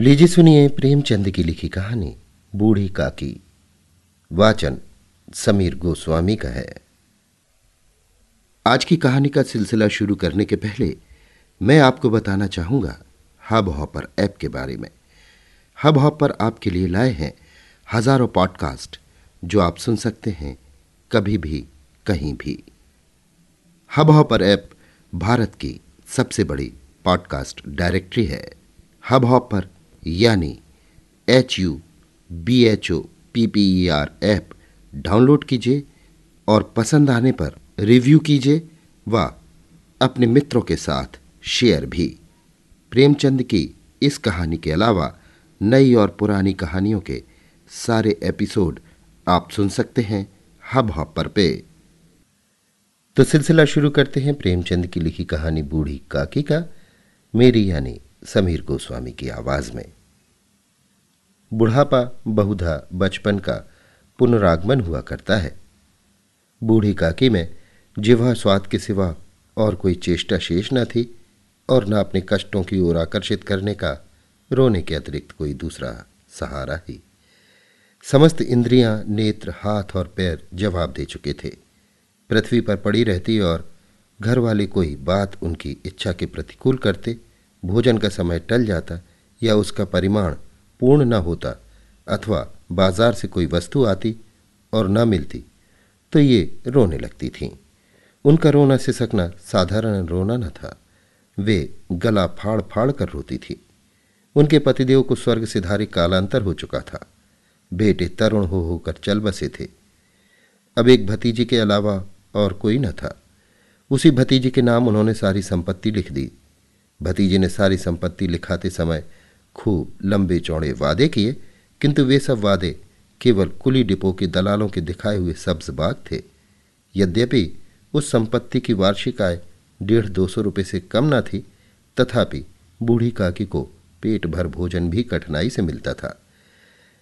लीजिए सुनिए प्रेमचंद की लिखी कहानी, बूढ़ी काकी। वाचन समीर गोस्वामी का है। आज की कहानी का सिलसिला शुरू करने के पहले मैं आपको बताना चाहूँगा हब हॉपर ऐप के बारे में। हब हॉपर आपके लिए लाए हैं हज़ारों पॉडकास्ट जो आप सुन सकते हैं कभी भी, कहीं भी। हब हॉपर ऐप भारत की सबसे बड़ी पॉडकास्ट डायरेक्टरी है। हब हॉपर यानी H U B H O P P E R app download कीजिए और पसंद आने पर रिव्यू कीजिए व अपने मित्रों के साथ शेयर भी। प्रेमचंद की इस कहानी के अलावा नई और पुरानी कहानियों के सारे एपिसोड आप सुन सकते हैं हब हॉपर पे। तो सिलसिला शुरू करते हैं प्रेमचंद की लिखी कहानी बूढ़ी काकी का, मेरी यानी समीर गोस्वामी की आवाज़ में। बुढ़ापा बहुधा बचपन का पुनरागमन हुआ करता है। बूढ़ी काकी में जिवा स्वाद के सिवा और कोई चेष्टा शेष न थी और न अपने कष्टों की ओर आकर्षित करने का रोने के अतिरिक्त कोई दूसरा सहारा ही। समस्त इंद्रियाँ, नेत्र, हाथ और पैर जवाब दे चुके थे। पृथ्वी पर पड़ी रहती और घर वाले कोई बात उनकी इच्छा के प्रतिकूल करते भोजन का समय टल जाता या उसका परिमाण पूर्ण न होता अथवा बाज़ार से कोई वस्तु आती और न मिलती तो ये रोने लगती थीं। उनका रोना सिसकना साधारण रोना न था। वे गला फाड़ फाड़ कर रोती थी। उनके पतिदेव को स्वर्ग सिधारी कालांतर हो चुका था। बेटे तरुण हो होकर चल बसे थे। अब एक भतीजी के अलावा और कोई न था। उसी भतीजी के नाम उन्होंने सारी संपत्ति लिख दी। भतीजे ने सारी संपत्ति लिखाते समय खूब लंबे चौड़े वादे किए, किंतु वे सब वादे केवल कुली डिपो के दलालों के दिखाए हुए सब्ज बाग थे। यद्यपि उस संपत्ति की वार्षिक आय डेढ़ दो सौ रुपये से कम न थी, तथापि बूढ़ी काकी को पेट भर भोजन भी कठिनाई से मिलता था।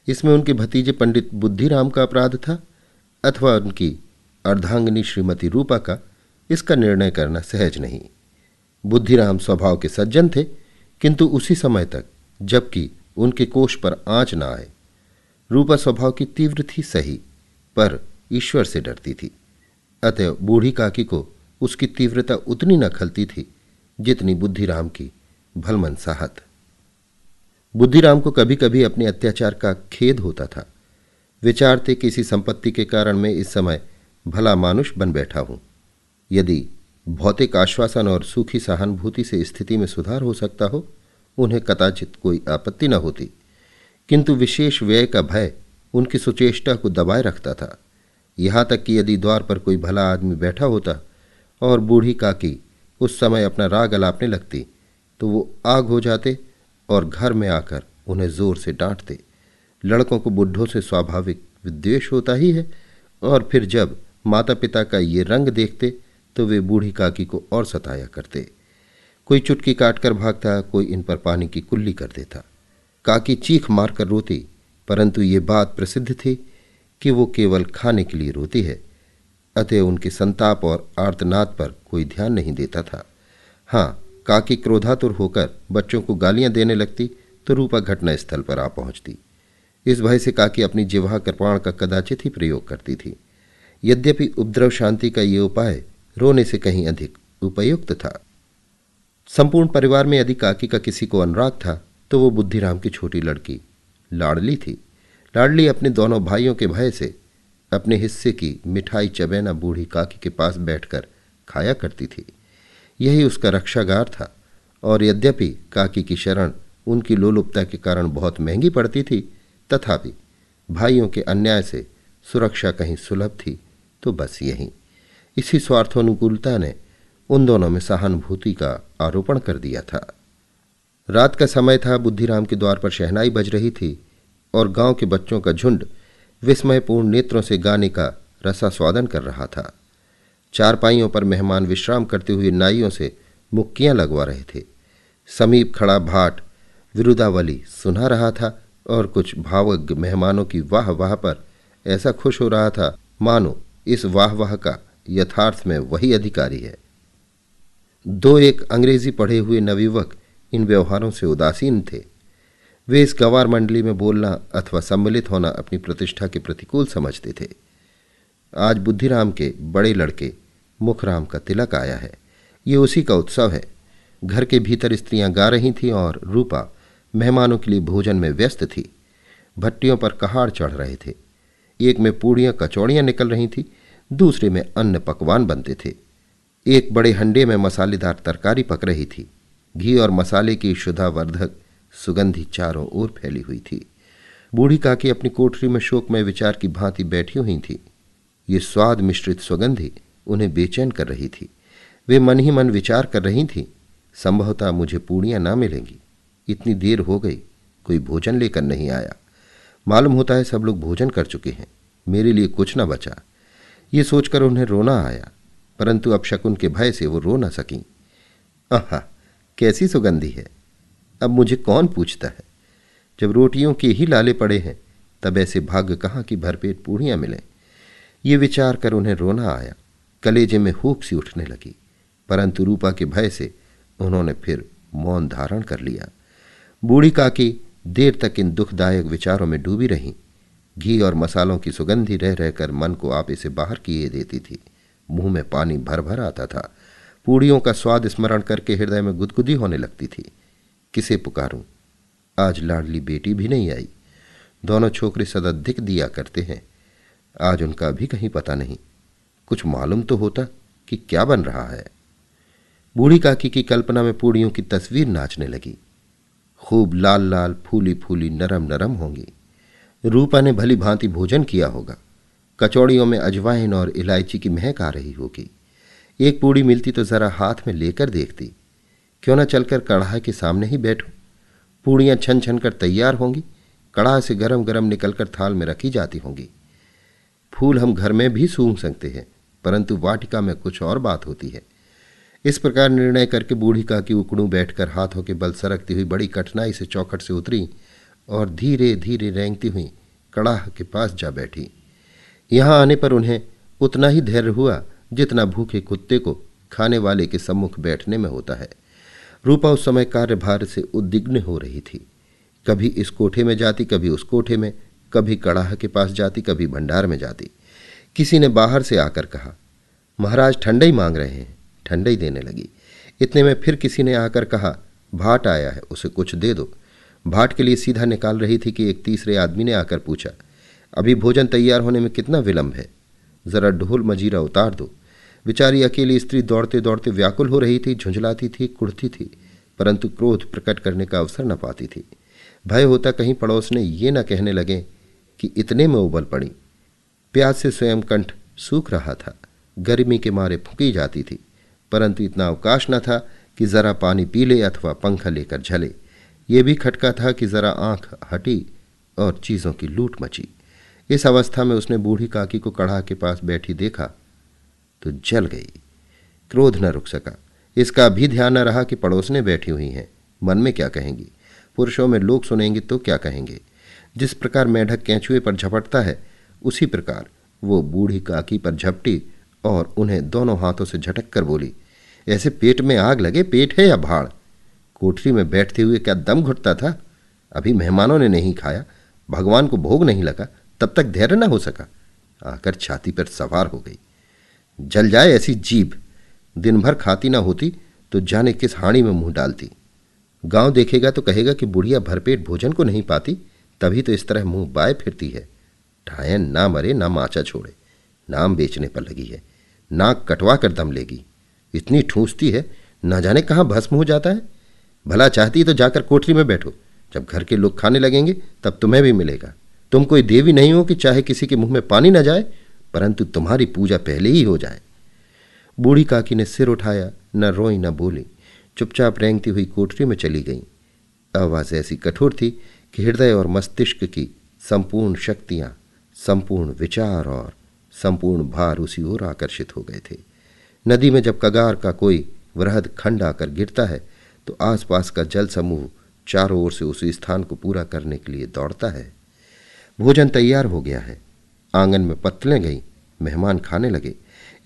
इसमें उनके भतीजे पंडित बुद्धिराम का अपराध था, अथवा उनकी अर्धांगनी श्रीमती रूपा का, इसका निर्णय करना सहज नहीं। बुद्धिराम स्वभाव के सज्जन थे, किंतु उसी समय तक, जबकि उनके कोष पर आँच न आए। रूपा स्वभाव की तीव्र थी सही, पर ईश्वर से डरती थी। अतः बूढ़ी काकी को उसकी तीव्रता उतनी न खलती थी, जितनी बुद्धिराम की भलमन साहत। बुद्धिराम को कभी कभी अपने अत्याचार का खेद होता था। विचार थे किसी संपत्ति के कारण मैं इस समय भला मानुष बन बैठा हूँ। यदि भौतिक आश्वासन और सूखी सहानुभूति से स्थिति में सुधार हो सकता हो, उन्हें कदाचित कोई आपत्ति न होती। किंतु विशेष व्यय का भय उनकी सुचेष्टा को दबाए रखता था। यहाँ तक कि यदि द्वार पर कोई भला आदमी बैठा होता और बूढ़ी काकी उस समय अपना राग अलापने लगती तो वो आग हो जाते और घर में आकर उन्हें ज़ोर से डांटते। लड़कों को बुढ़ों से स्वाभाविक विद्वेष होता ही है और फिर जब माता पिता का ये रंग देखते तो वे बूढ़ी काकी को और सताया करते। कोई चुटकी काटकर भागता, कोई इन पर पानी की कुल्ली कर देता। काकी चीख मारकर रोती, परंतु ये बात प्रसिद्ध थी कि वो केवल खाने के लिए रोती है, अतः उनके संताप और आर्तनाद पर कोई ध्यान नहीं देता था। हाँ काकी क्रोधातुर होकर बच्चों को गालियाँ देने लगती तो रूपा घटना स्थल पर आ पहुँचती। इस भय से काकी अपनी जिवा कृपाण का कदाचित ही प्रयोग करती थी। यद्यपि उपद्रव शांति का ये उपाय रोने से कहीं अधिक उपयुक्त था। संपूर्ण परिवार में यदि काकी का किसी को अनुराग था तो वो बुद्धिराम की छोटी लड़की, लाडली थी। लाडली अपने दोनों भाइयों के भय से, अपने हिस्से की मिठाई चबैना बूढ़ी काकी के पास बैठकर खाया करती थी। यही उसका रक्षागार था, और यद्यपि काकी की शरण उनकी लोलुपता के कारण बहुत महँगी पड़ती थी, तथापि भाइयों के अन्याय से सुरक्षा कहीं सुलभ थी तो बस यही। इसी स्वार्थानुकूलता ने उन दोनों में सहानुभूति का आरोपण कर दिया था। रात का समय था, बुद्धिराम के द्वार पर शहनाई बज रही थी और गाँव के बच्चों का झुंड विस्मयपूर्ण नेत्रों से गाने का रसा स्वादन कर रहा था। चारपाइयों पर मेहमान विश्राम करते हुए नाइयों से मुक्कियाँ लगवा रहे थे। समीप खड़ा भाट विरुदावली सुना रहा था और कुछ भावज्ञ मेहमानों की वाह वाह पर ऐसा खुश हो रहा था, मानो इस वाह वाह का यथार्थ में वही अधिकारी है। दो एक अंग्रेज़ी पढ़े हुए नवयुवक इन व्यवहारों से उदासीन थे। वे इस गवार मंडली में बोलना अथवा सम्मिलित होना अपनी प्रतिष्ठा के प्रतिकूल समझते थे। आज बुद्धिराम के बड़े लड़के मुखराम का तिलक आया है। ये उसी का उत्सव है। घर के भीतर स्त्रियाँ गा रही थीं और रूपा मेहमानों के लिए भोजन में व्यस्त थी। भट्टियों पर कहाड़ चढ़ रहे थे। एक में पूड़ियाँ कचौड़ियाँ निकल रही थी। दूसरे में अन्न पकवान बनते थे। एक बड़े हंडे में मसालेदार तरकारी पक रही थी। घी और मसाले की शुद्धावर्धक सुगंधी चारों ओर फैली हुई थी। बूढ़ी काकी अपनी कोठरी में शोकमय विचार की भांति बैठी हुई थी। ये स्वाद मिश्रित सुगंधी उन्हें बेचैन कर रही थी। वे मन ही मन विचार कर रही थी, संभवतः मुझे पूड़ियाँ ना मिलेंगी। इतनी देर हो गई, कोई भोजन लेकर नहीं आया। मालूम होता है सब लोग भोजन कर चुके हैं। मेरे लिए कुछ न बचा। ये सोचकर उन्हें रोना आया, परंतु अब शकुन के भय से वो रो न सकी। आहा, कैसी सुगंधी है। अब मुझे कौन पूछता है? जब रोटियों के ही लाले पड़े हैं, तब ऐसे भाग्य कहाँ की भरपेट पूड़ियाँ मिलें? ये विचार कर उन्हें रोना आया। कलेजे में हूक सी उठने लगी, परंतु रूपा के भय से उन्होंने फिर मौन धारण कर लिया। बूढ़ी काकी देर तक इन दुखदायक विचारों में डूबी रहीं। घी और मसालों की सुगंधी रह रहकर मन को आप इसे बाहर किए देती थी। मुँह में पानी भर भर आता था। पूड़ियों का स्वाद स्मरण करके हृदय में गुदगुदी होने लगती थी। किसे पुकारूं? आज लाडली बेटी भी नहीं आई। दोनों छोकरे सदधिक दिया करते हैं। आज उनका भी कहीं पता नहीं। कुछ मालूम तो होता कि क्या बन रहा है। बूढ़ी काकी की कल्पना में पूड़ियों की तस्वीर नाचने लगी। खूब लाल लाल, फूली फूली, नरम नरम होंगी। रूपा ने भली भांति भोजन किया होगा। कचौड़ियों में अजवाइन और इलायची की महक आ रही होगी। एक पूड़ी मिलती तो जरा हाथ में लेकर देखती। क्यों न चलकर कढ़ाई के सामने ही बैठो? पूड़ियाँ छन छन कर तैयार होंगी। कढ़ा से गरम गरम निकलकर थाल में रखी जाती होंगी। फूल हम घर में भी सूंघ सकते हैं, परंतु वाटिका में कुछ और बात होती है। इस प्रकार निर्णय करके बूढ़ी का की उकड़ू बैठकर हाथों के बल सरकती हुई बड़ी कठिनाई से चौखट से उतरी। और धीरे धीरे रेंगती हुई कड़ाह के पास जा बैठी। यहाँ आने पर उन्हें उतना ही धैर्य हुआ जितना भूखे कुत्ते को खाने वाले के सम्मुख बैठने में होता है। रूपा उस समय कार्यभार से उद्विग्न हो रही थी। कभी इस कोठे में जाती, कभी उस कोठे में, कभी कड़ाह के पास जाती, कभी भंडार में जाती। किसी ने बाहर से आकर कहा, महाराज, ठंडई मांग रहे हैं। ठंडई देने लगी। इतने में फिर किसी ने आकर कहा, भाट आया है, उसे कुछ दे दो। भाट के लिए सीधा निकाल रही थी कि एक तीसरे आदमी ने आकर पूछा, अभी भोजन तैयार होने में कितना विलंब है? जरा ढोल मजीरा उतार दो। बेचारी अकेली स्त्री दौड़ते दौड़ते व्याकुल हो रही थी, झुंझलाती थी कुड़ती थी, परंतु क्रोध प्रकट करने का अवसर न पाती थी। भय होता कहीं पड़ोस ने ये न कहने लगे कि इतने में उबल पड़ी। प्यास से स्वयं कंठ सूख रहा था, गर्मी के मारे फूकी जाती थी, परंतु इतना अवकाश न था कि जरा पानी पी ले अथवा पंखा लेकर झले। ये भी खटका था कि जरा आँख हटी और चीज़ों की लूट मची। इस अवस्था में उसने बूढ़ी काकी को कढ़ा के पास बैठी देखा तो जल गई। क्रोध न रुक सका। इसका भी ध्यान न रहा कि पड़ोसने बैठी हुई हैं। मन में क्या कहेंगी? पुरुषों में लोग सुनेंगे तो क्या कहेंगे? जिस प्रकार मेढक कैचुए पर झपटता है, उसी प्रकार वो बूढ़ी काकी पर झपटी और उन्हें दोनों हाथों से झटक कर बोली, ऐसे पेट में आग लगे? पेट है या भाड़? कोठरी में बैठते हुए क्या दम घुटता था? अभी मेहमानों ने नहीं खाया, भगवान को भोग नहीं लगा, तब तक धैर्य न हो सका। आकर छाती पर सवार हो गई। जल जाए ऐसी जीभ दिन भर खाती ना होती तो जाने किस हाड़ी में मुँह डालती। गाँव देखेगा तो कहेगा कि बुढ़िया भरपेट भोजन को नहीं पाती, तभी तो इस तरह मुँह बाय फिरती है। ढायन ना मरे, ना माचा छोड़े, नाम बेचने पर लगी है। नाक कटवा कर दम लेगी। इतनी ठूंसती है, ना जाने कहाँ भस्म हो जाता है। भला चाहती तो जाकर कोठरी में बैठो। जब घर के लोग खाने लगेंगे, तब तुम्हें भी मिलेगा। तुम कोई देवी नहीं हो कि चाहे किसी के मुँह में पानी न जाए, परंतु तुम्हारी पूजा पहले ही हो जाए। बूढ़ी काकी ने सिर उठाया, न रोई न बोली। चुपचाप रेंगती हुई कोठरी में चली गई। आवाज़ ऐसी कठोर थी कि हृदय और मस्तिष्क की संपूर्ण शक्तियाँ, संपूर्ण विचार और संपूर्ण भार उसी ओर आकर्षित हो गए थे। नदी में जब कगार का कोई वृहद खंड आकर गिरता है तो आसपास का जल समूह चारों ओर से उस स्थान को पूरा करने के लिए दौड़ता है। भोजन तैयार हो गया है। आँगन में पत्तलें गई, मेहमान खाने लगे।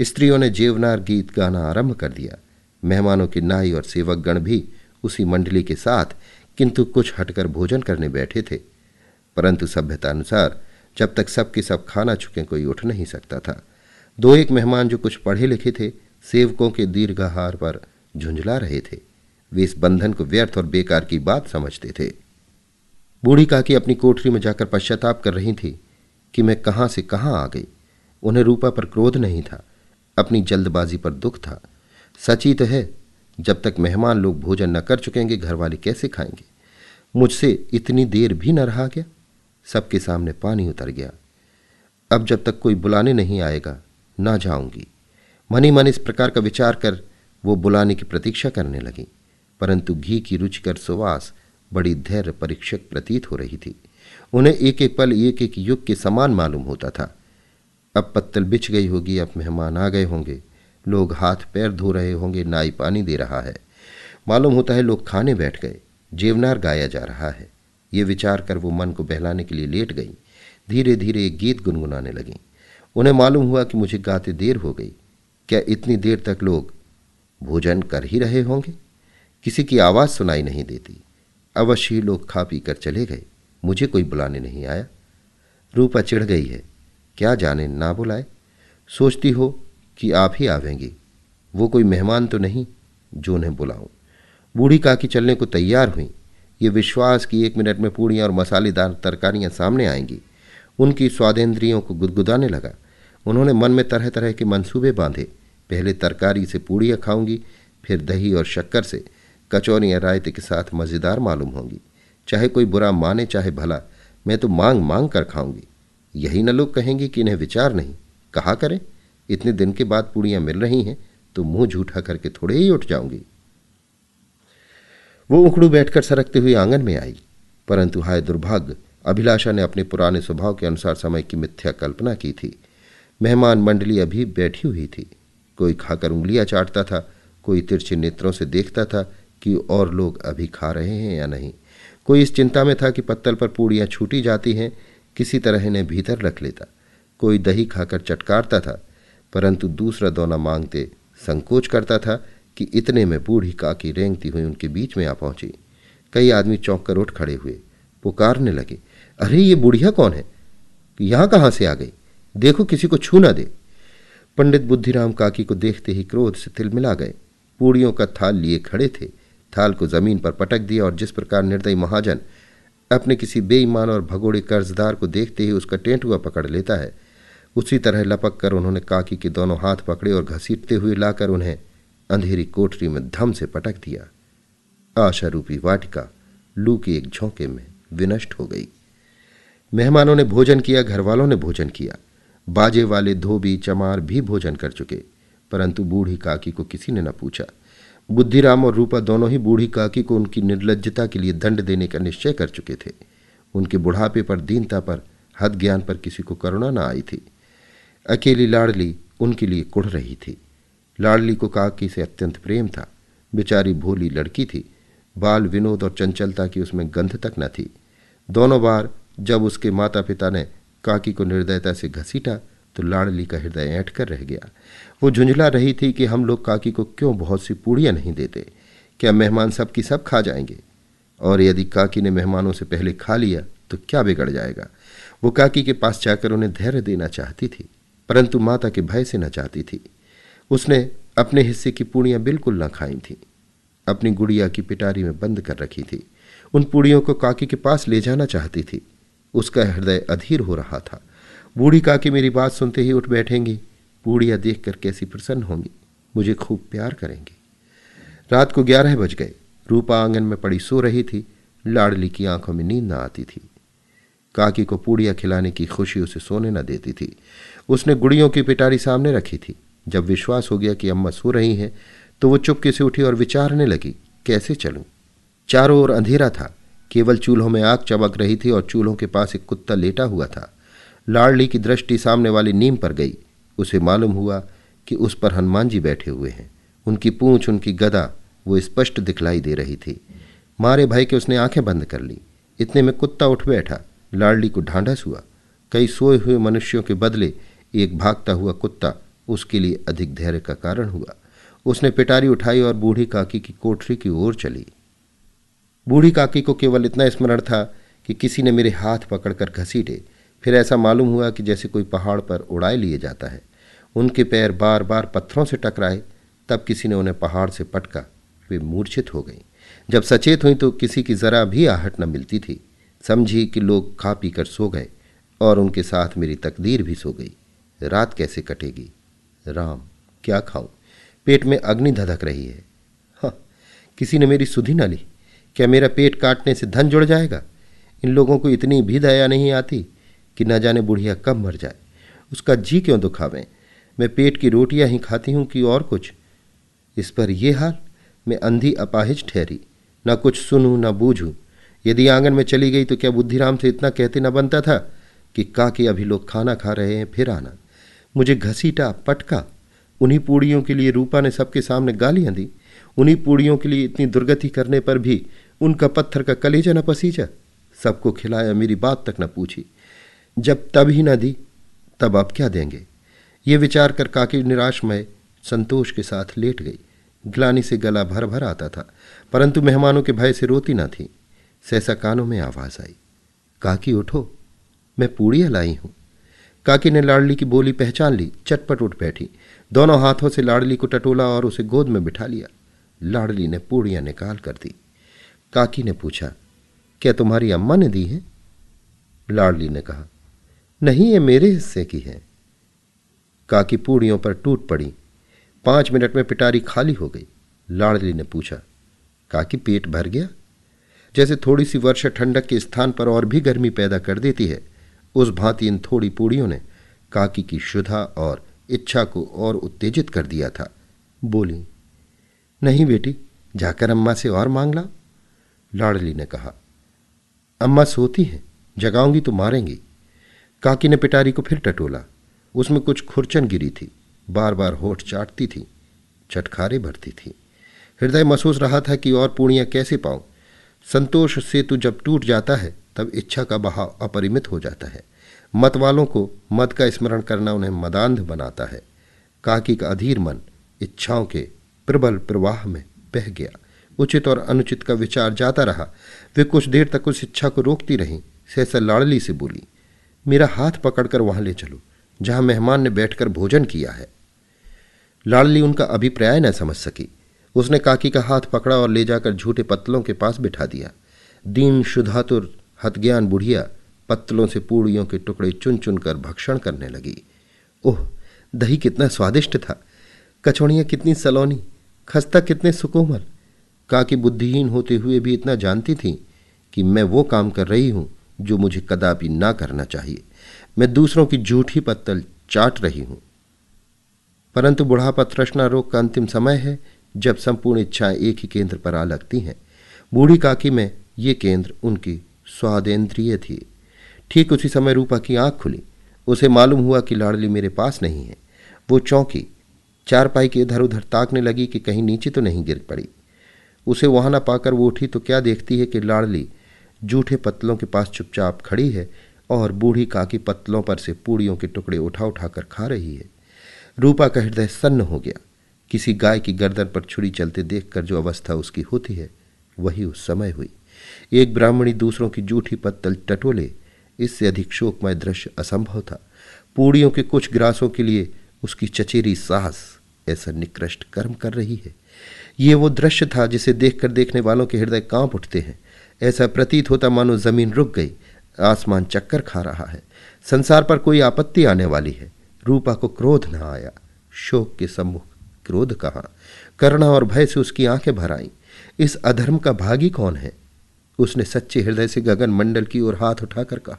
स्त्रियों ने जेवनार गीत गाना आरंभ कर दिया। मेहमानों की नाई और सेवक गण भी उसी मंडली के साथ, किंतु कुछ हटकर भोजन करने बैठे थे। परंतु सभ्यता अनुसार जब तक सबके सब खाना चुके कोई उठ नहीं सकता था। दो एक मेहमान जो कुछ पढ़े लिखे थे, सेवकों के दीर्घहार पर झुंझला रहे थे। वे इस बंधन को व्यर्थ और बेकार की बात समझते थे। बूढ़ी काकी अपनी कोठरी में जाकर पश्चाताप कर रही थी कि मैं कहाँ से कहाँ आ गई। उन्हें रूपा पर क्रोध नहीं था, अपनी जल्दबाजी पर दुख था। सची तो है, जब तक मेहमान लोग भोजन न कर चुकेंगे घर वाले कैसे खाएँगे? मुझसे इतनी देर भी न रहा गया, सबके सामने पानी उतर गया। अब जब तक कोई बुलाने नहीं आएगा, ना जाऊँगी। मनी मन इस प्रकार का विचार कर वो बुलाने की प्रतीक्षा करने लगी। परंतु घी की रुचिकर सुवास बड़ी धैर्य परीक्षक प्रतीत हो रही थी। उन्हें एक एक पल, एक एक युग के समान मालूम होता था। अब पत्तल बिछ गई होगी, अब मेहमान आ गए होंगे। लोग हाथ पैर धो रहे होंगे, नाई पानी दे रहा है। मालूम होता है लोग खाने बैठ गए। जेवनार गाया जा रहा है। ये विचार कर वो मन को बहलाने के लिए लेट गई। धीरे धीरे एक गीत गुनगुनाने लगी। उन्हें मालूम हुआ कि मुझे गाते देर हो गई। क्या इतनी देर तक लोग भोजन कर ही रहे होंगे? किसी की आवाज़ सुनाई नहीं देती। अवश्य ही लोग खा पी कर चले गए। मुझे कोई बुलाने नहीं आया। रूपा चिढ़ गई है। क्या जाने ना बुलाए। सोचती हो कि आप ही आवेंगी। वो कोई मेहमान तो नहीं, जो उन्हें बुलाऊं। बूढ़ी काकी चलने को तैयार हुई। ये विश्वास कि एक मिनट में पूड़ियाँ और मसालेदार तरकारियाँ सामने आएँगी। उनकी स्वादेंद्रियों को गुदगुदाने लगा। उन्होंने मन में तरह तरह के मंसूबे बांधे। पहले तरकारी से पूड़ियाँ खाऊँगी, फिर दही और शक्कर से। कचौरियाँ रायते के साथ मज़ेदार मालूम होंगी। चाहे कोई बुरा माने, चाहे भला, मैं तो मांग मांग कर खाऊँगी। यही न लोग कहेंगे कि इन्हें विचार नहीं। कहा करें? इतने दिन के बाद पूड़ियाँ मिल रही हैं तो मुँह झूठा करके थोड़े ही उठ जाऊँगी। वो उखड़ू बैठकर सरकते हुए आँगन में आई। परंतु हाय दुर्भाग्य, अभिलाषा ने अपने पुराने स्वभाव के अनुसार समय की मिथ्या कल्पना की थी। मेहमान मंडली अभी बैठी हुई थी। कोई खाकर उंगलियाँ चाटता था, कोई तिरछे नेत्रों से देखता था कि और लोग अभी खा रहे हैं या नहीं। कोई इस चिंता में था कि पत्तल पर पूड़ियाँ छूटी जाती हैं, किसी तरह इन्हें भीतर रख लेता। कोई दही खाकर चटकारता था, परंतु दूसरा दोना मांगते संकोच करता था कि इतने में बूढ़ी काकी रेंगती हुई उनके बीच में आ पहुँची। कई आदमी चौंक कर उठ खड़े हुए, पुकारने लगे, अरे, ये बुढ़िया कौन है? यहाँ कहाँ से आ गई? देखो, किसी को छू ना दे। पंडित बुद्धिराम काकी को देखते ही क्रोध से तिलमिला गए। पूड़ियों का थाल लिए खड़े थे। थाल को ज़मीन पर पटक दिया और जिस प्रकार निर्दयी महाजन अपने किसी बेईमान और भगोड़े कर्जदार को देखते ही उसका टेंटुआ पकड़ लेता है, उसी तरह लपक कर उन्होंने काकी के दोनों हाथ पकड़े और घसीटते हुए लाकर उन्हें अंधेरी कोठरी में धम से पटक दिया। आशा रूपी वाटिका लू के एक झोंके में विनष्ट हो गई। मेहमानों ने भोजन किया घर वालों ने भोजन किया। बाजे वाले धोबी, चमार भी भोजन कर चुके, परंतु बूढ़ी काकी को किसी ने न पूछा। बुद्धिराम और रूपा दोनों ही बूढ़ी काकी को उनकी निर्लजता के लिए दंड देने का निश्चय कर चुके थे। उनके बुढ़ापे पर, दीनता पर, हद ज्ञान पर किसी को करुणा न आई थी। अकेली लाड़ली उनके लिए कुढ़ रही थी। लाडली को काकी से अत्यंत प्रेम था। बेचारी भोली लड़की थी। बाल विनोद और चंचलता की उसमें गंध तक न थी। दोनों बार जब उसके माता पिता ने काकी को निर्दयता से घसीटा तो लाडली का हृदय ऐंठ कर रह गया। वो झुंझला रही थी कि हम लोग काकी को क्यों बहुत सी पूड़ियाँ नहीं देते? क्या मेहमान सब की सब खा जाएँगे? और यदि काकी ने मेहमानों से पहले खा लिया तो क्या बिगड़ जाएगा? वो काकी के पास जाकर उन्हें धैर्य देना चाहती थी, परंतु माता के भय से न चाहती थी। उसने अपने हिस्से की पूड़ियाँ बिल्कुल न खाई थीं। अपनी गुड़िया की पिटारी में बंद कर रखी थी। उन पूड़ियों को काकी के पास ले जाना चाहती थी। उसका हृदय अधीर हो रहा था। बूढ़ी काकी मेरी बात सुनते ही उठ बैठेंगी। पूड़ियाँ देखकर कैसी प्रसन्न होंगी। मुझे खूब प्यार करेंगी। रात को ग्यारह बज गए। रूपा आँगन में पड़ी सो रही थी। लाडली की आँखों में नींद न आती थी। काकी को पूड़िया खिलाने की खुशी उसे सोने न देती थी। उसने गुड़ियों की पिटारी सामने रखी थी। जब विश्वास हो गया कि अम्मा सो रही हैं तो वो चुपके से उठी और विचारने लगी, कैसे चलूँ? चारों ओर अंधेरा था। केवल चूल्हों में आग चमक रही थी और चूल्हों के पास एक कुत्ता लेटा हुआ था। लाडली की दृष्टि सामने वाली नीम पर गई। उसे मालूम हुआ कि उस पर हनुमान जी बैठे हुए हैं। उनकी पूंछ, उनकी गदा, वो स्पष्ट दिखलाई दे रही थी। मारे भाई के उसने आँखें बंद कर ली। इतने में कुत्ता उठ बैठा। लाडली को ढांढस हुआ। कई सोए हुए मनुष्यों के बदले एक भागता हुआ कुत्ता उसके लिए अधिक धैर्य का कारण हुआ। उसने पिटारी उठाई और बूढ़ी काकी की कोठरी की ओर चली। बूढ़ी काकी को केवल इतना स्मरण था कि किसी ने मेरे हाथ पकड़कर घसीटे। फिर ऐसा मालूम हुआ कि जैसे कोई पहाड़ पर उड़ाए लिए जाता है। उनके पैर बार बार पत्थरों से टकराए, तब किसी ने उन्हें पहाड़ से पटका। वे मूर्छित हो गई। जब सचेत हुई तो किसी की जरा भी आहट न मिलती थी। समझी कि लोग खा पी कर सो गए और उनके साथ मेरी तकदीर भी सो गई। रात कैसे कटेगी? राम, क्या खाऊं? पेट में अग्नि धधक रही है। हाँ किसी ने मेरी सुधी न ली। क्या मेरा पेट काटने से धन जुड़ जाएगा? इन लोगों को इतनी भी दया नहीं आती कि न जाने बुढ़िया कब मर जाए। उसका जी क्यों दुखावें? मैं पेट की रोटियाँ ही खाती हूँ कि और कुछ। इस पर यह हाल, मैं अंधी अपाहिज ठहरी, न कुछ सुनूं, न बूझूं। यदि आँगन में चली गई तो क्या बुद्धिराम से इतना कहते न बनता था कि काके अभी लोग खाना खा रहे हैं, फिर आना। मुझे घसीटा, पटका। उन्हीं पूड़ियों के लिए रूपा ने सबके सामने गालियाँ दी। उन्हीं पूड़ियों के लिए इतनी दुर्गति करने पर भी उनका पत्थर का कलेजा न पसीजा। सबको खिलाया, मेरी बात तक न पूछी। जब तब ही न दी, तब आप क्या देंगे? ये विचार कर काकी निराशमय संतोष के साथ लेट गई। ग्लानी से गला भर भर आता था, परंतु मेहमानों के भय से रोती न थी। सहसा कानों में आवाज़ आई, काकी उठो, मैं पूड़ियाँ लाई हूँ। काकी ने लाडली की बोली पहचान ली, चटपट उठ बैठी। दोनों हाथों से लाडली को टटोला और उसे गोद में बिठा लिया। लाडली ने पूड़ियाँ निकाल कर दी। काकी ने पूछा, क्या तुम्हारी अम्मा ने दी है? लाडली ने कहा, नहीं, ये मेरे हिस्से की है। काकी पूड़ियों पर टूट पड़ी। पाँच मिनट में पिटारी खाली हो गई। लाडली ने पूछा, काकी, पेट भर गया? जैसे थोड़ी सी वर्षा ठंडक के स्थान पर और भी गर्मी पैदा कर देती है, उस भांति इन थोड़ी पूड़ियों ने काकी की शुद्धा और इच्छा को और उत्तेजित कर दिया था। बोली, नहीं बेटी, जाकर अम्मा से और मांग ला लाडली ने कहा, अम्मा सोती हैं, जगाऊँगी तो मारेंगी। काकी ने पिटारी को फिर टटोला उसमें कुछ खुरचन गिरी थी। बार बार होठ चाटती थी चटखारे भरती थी। हृदय महसूस रहा था कि और पूर्णियाँ कैसे पाऊँ। संतोष सेतु जब टूट जाता है, तब इच्छा का बहाव अपरिमित हो जाता है। मत वालों को मत का स्मरण करना उन्हें मदांध बनाता है। काकी का अधीर मन इच्छाओं के प्रबल प्रवाह में बह गया। उचित और अनुचित का विचार जाता रहा। वे कुछ देर तक उस इच्छा को रोकती रहीं, सहसा लाड़ली से बोली, मेरा हाथ पकड़कर वहाँ ले चलो। जहाँ मेहमान ने बैठकर भोजन किया है। लाड़ली उनका अभिप्राय न समझ सकी। उसने काकी का हाथ पकड़ा और ले जाकर झूठे पत्तलों के पास बिठा दिया। दीन शुद्धातुर हतज्ञान बुढ़िया, पत्तलों से पूड़ियों के टुकड़े चुन चुन कर भक्षण करने लगी। ओह, दही कितना स्वादिष्ट था। कचौड़ियाँ कितनी सलोनी, खस्ता कितने सुकोमल। काकी बुद्धिहीन होते हुए भी इतना जानती थी कि मैं वो काम कर रही हूँ जो मुझे कदापि ना करना चाहिए। मैं दूसरों की झूठी पत्तल चाट रही हूँ। परंतु बुढ़ापा तृष्णा रोग का अंतिम समय है, जब संपूर्ण इच्छाएँ एक ही केंद्र पर आ लगती हैं। बूढ़ी काकी में ये केंद्र उनकी स्वादेंद्रिय थी। ठीक उसी समय रूपा की आँख खुली। उसे मालूम हुआ कि लाडली मेरे पास नहीं है। वो चौंकी, चारपाई के इधर उधर ताकने लगी कि कहीं नीचे तो नहीं गिर पड़ी। उसे वहाँ न पाकर वो उठी तो क्या देखती है कि लाडली जूठे पत्तलों के पास चुपचाप खड़ी है और बूढ़ी काकी पत्तलों पर से पूड़ियों के टुकड़े उठा उठा कर खा रही है। रूपा का हृदय सन्न हो गया। किसी गाय की गर्दन पर छुरी चलते देखकर जो अवस्था उसकी होती है, वही उस समय हुई। एक ब्राह्मणी दूसरों की जूठी पत्तल टटोले, इससे अधिक शोकमय दृश्य असंभव था। पूड़ियों के कुछ ग्रासों के लिए उसकी चचेरी साहस ऐसा निकृष्ट कर्म कर रही है। ये वो दृश्य था जिसे देखकर देखने वालों के हृदय काँप उठते हैं। ऐसा प्रतीत होता मानो ज़मीन रुक गई। आसमान चक्कर खा रहा है। संसार पर कोई आपत्ति आने वाली है। रूपा को क्रोध न आया। शोक के सम्मुख क्रोध कहा? करुणा और भय से उसकी आँखें भर आईं इस अधर्म का भागी कौन है? उसने सच्चे हृदय से गगन मंडल की ओर हाथ उठाकर कहा,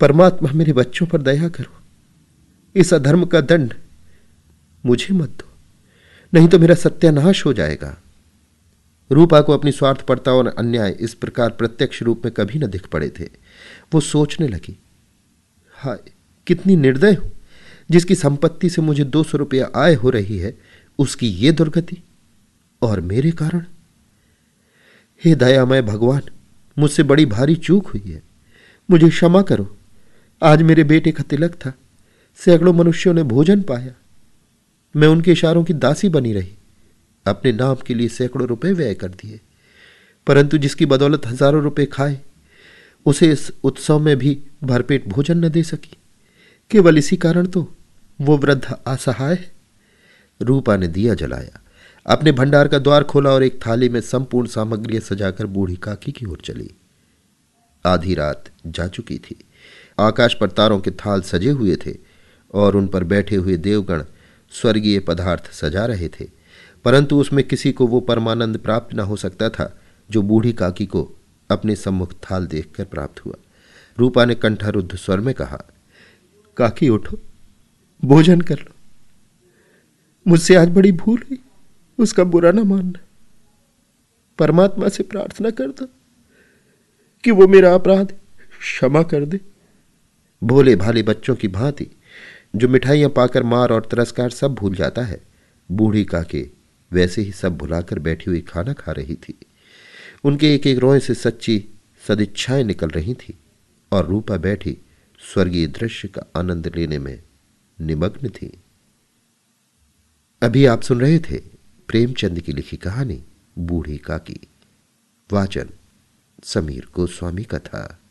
परमात्मा मेरे बच्चों पर दया करो। इस अधर्म का दंड मुझे मत दो। नहीं तो मेरा सत्यानाश हो जाएगा। रूपा को अपनी स्वार्थपरता और अन्याय इस प्रकार प्रत्यक्ष रूप में कभी न दिख पड़े थे। वो सोचने लगी, हाय, कितनी निर्दय हूँ। जिसकी संपत्ति से मुझे दो सौ रुपया आय हो रही है, उसकी ये दुर्गति और मेरे कारण। हे दयामय भगवान, मुझसे बड़ी भारी चूक हुई है। मुझे क्षमा करो। आज मेरे बेटे का तिलक था। सैकड़ों मनुष्यों ने भोजन पाया। मैं उनके इशारों की दासी बनी रही। अपने नाम के लिए सैकड़ों रुपए व्यय कर दिए। परंतु जिसकी बदौलत हज़ारों रुपए खाए, उसे इस उत्सव में भी भरपेट भोजन न दे सकी। केवल इसी कारण तो वो वृद्ध असहाय है रूपा ने दिया जलाया। अपने भंडार का द्वार खोला और एक थाली में संपूर्ण सामग्री सजाकर बूढ़ी काकी की ओर चली। आधी रात जा चुकी थी। आकाश पर तारों के थाल सजे हुए थे और उन पर बैठे हुए देवगण स्वर्गीय पदार्थ सजा रहे थे। परंतु उसमें किसी को वो परमानंद प्राप्त न हो सकता था, जो बूढ़ी काकी को अपने सम्मुख थाल देखकर प्राप्त हुआ। रूपा ने कंठारुद्ध स्वर में कहा, काकी, उठो, भोजन कर लो। मुझसे आज बड़ी भूल हुई, उसका बुरा ना मानना परमात्मा से प्रार्थना करता कि वो मेरा अपराध क्षमा कर दे। भोले भाले बच्चों की भांति, जो मिठाइयाँ पाकर मार और तिरस्कार सब भूल जाता है, बूढ़ी काके वैसे ही सब भुलाकर बैठी हुई खाना खा रही थी। उनके एक एक रोए से सच्ची सदिच्छाएँ निकल रही थी और रूपा बैठी स्वर्गीय दृश्य का आनंद लेने में निमग्न थी। अभी आप सुन रहे थे प्रेमचंद की लिखी कहानी, बूढ़ी काकी। वाचन समीर गोस्वामी का था।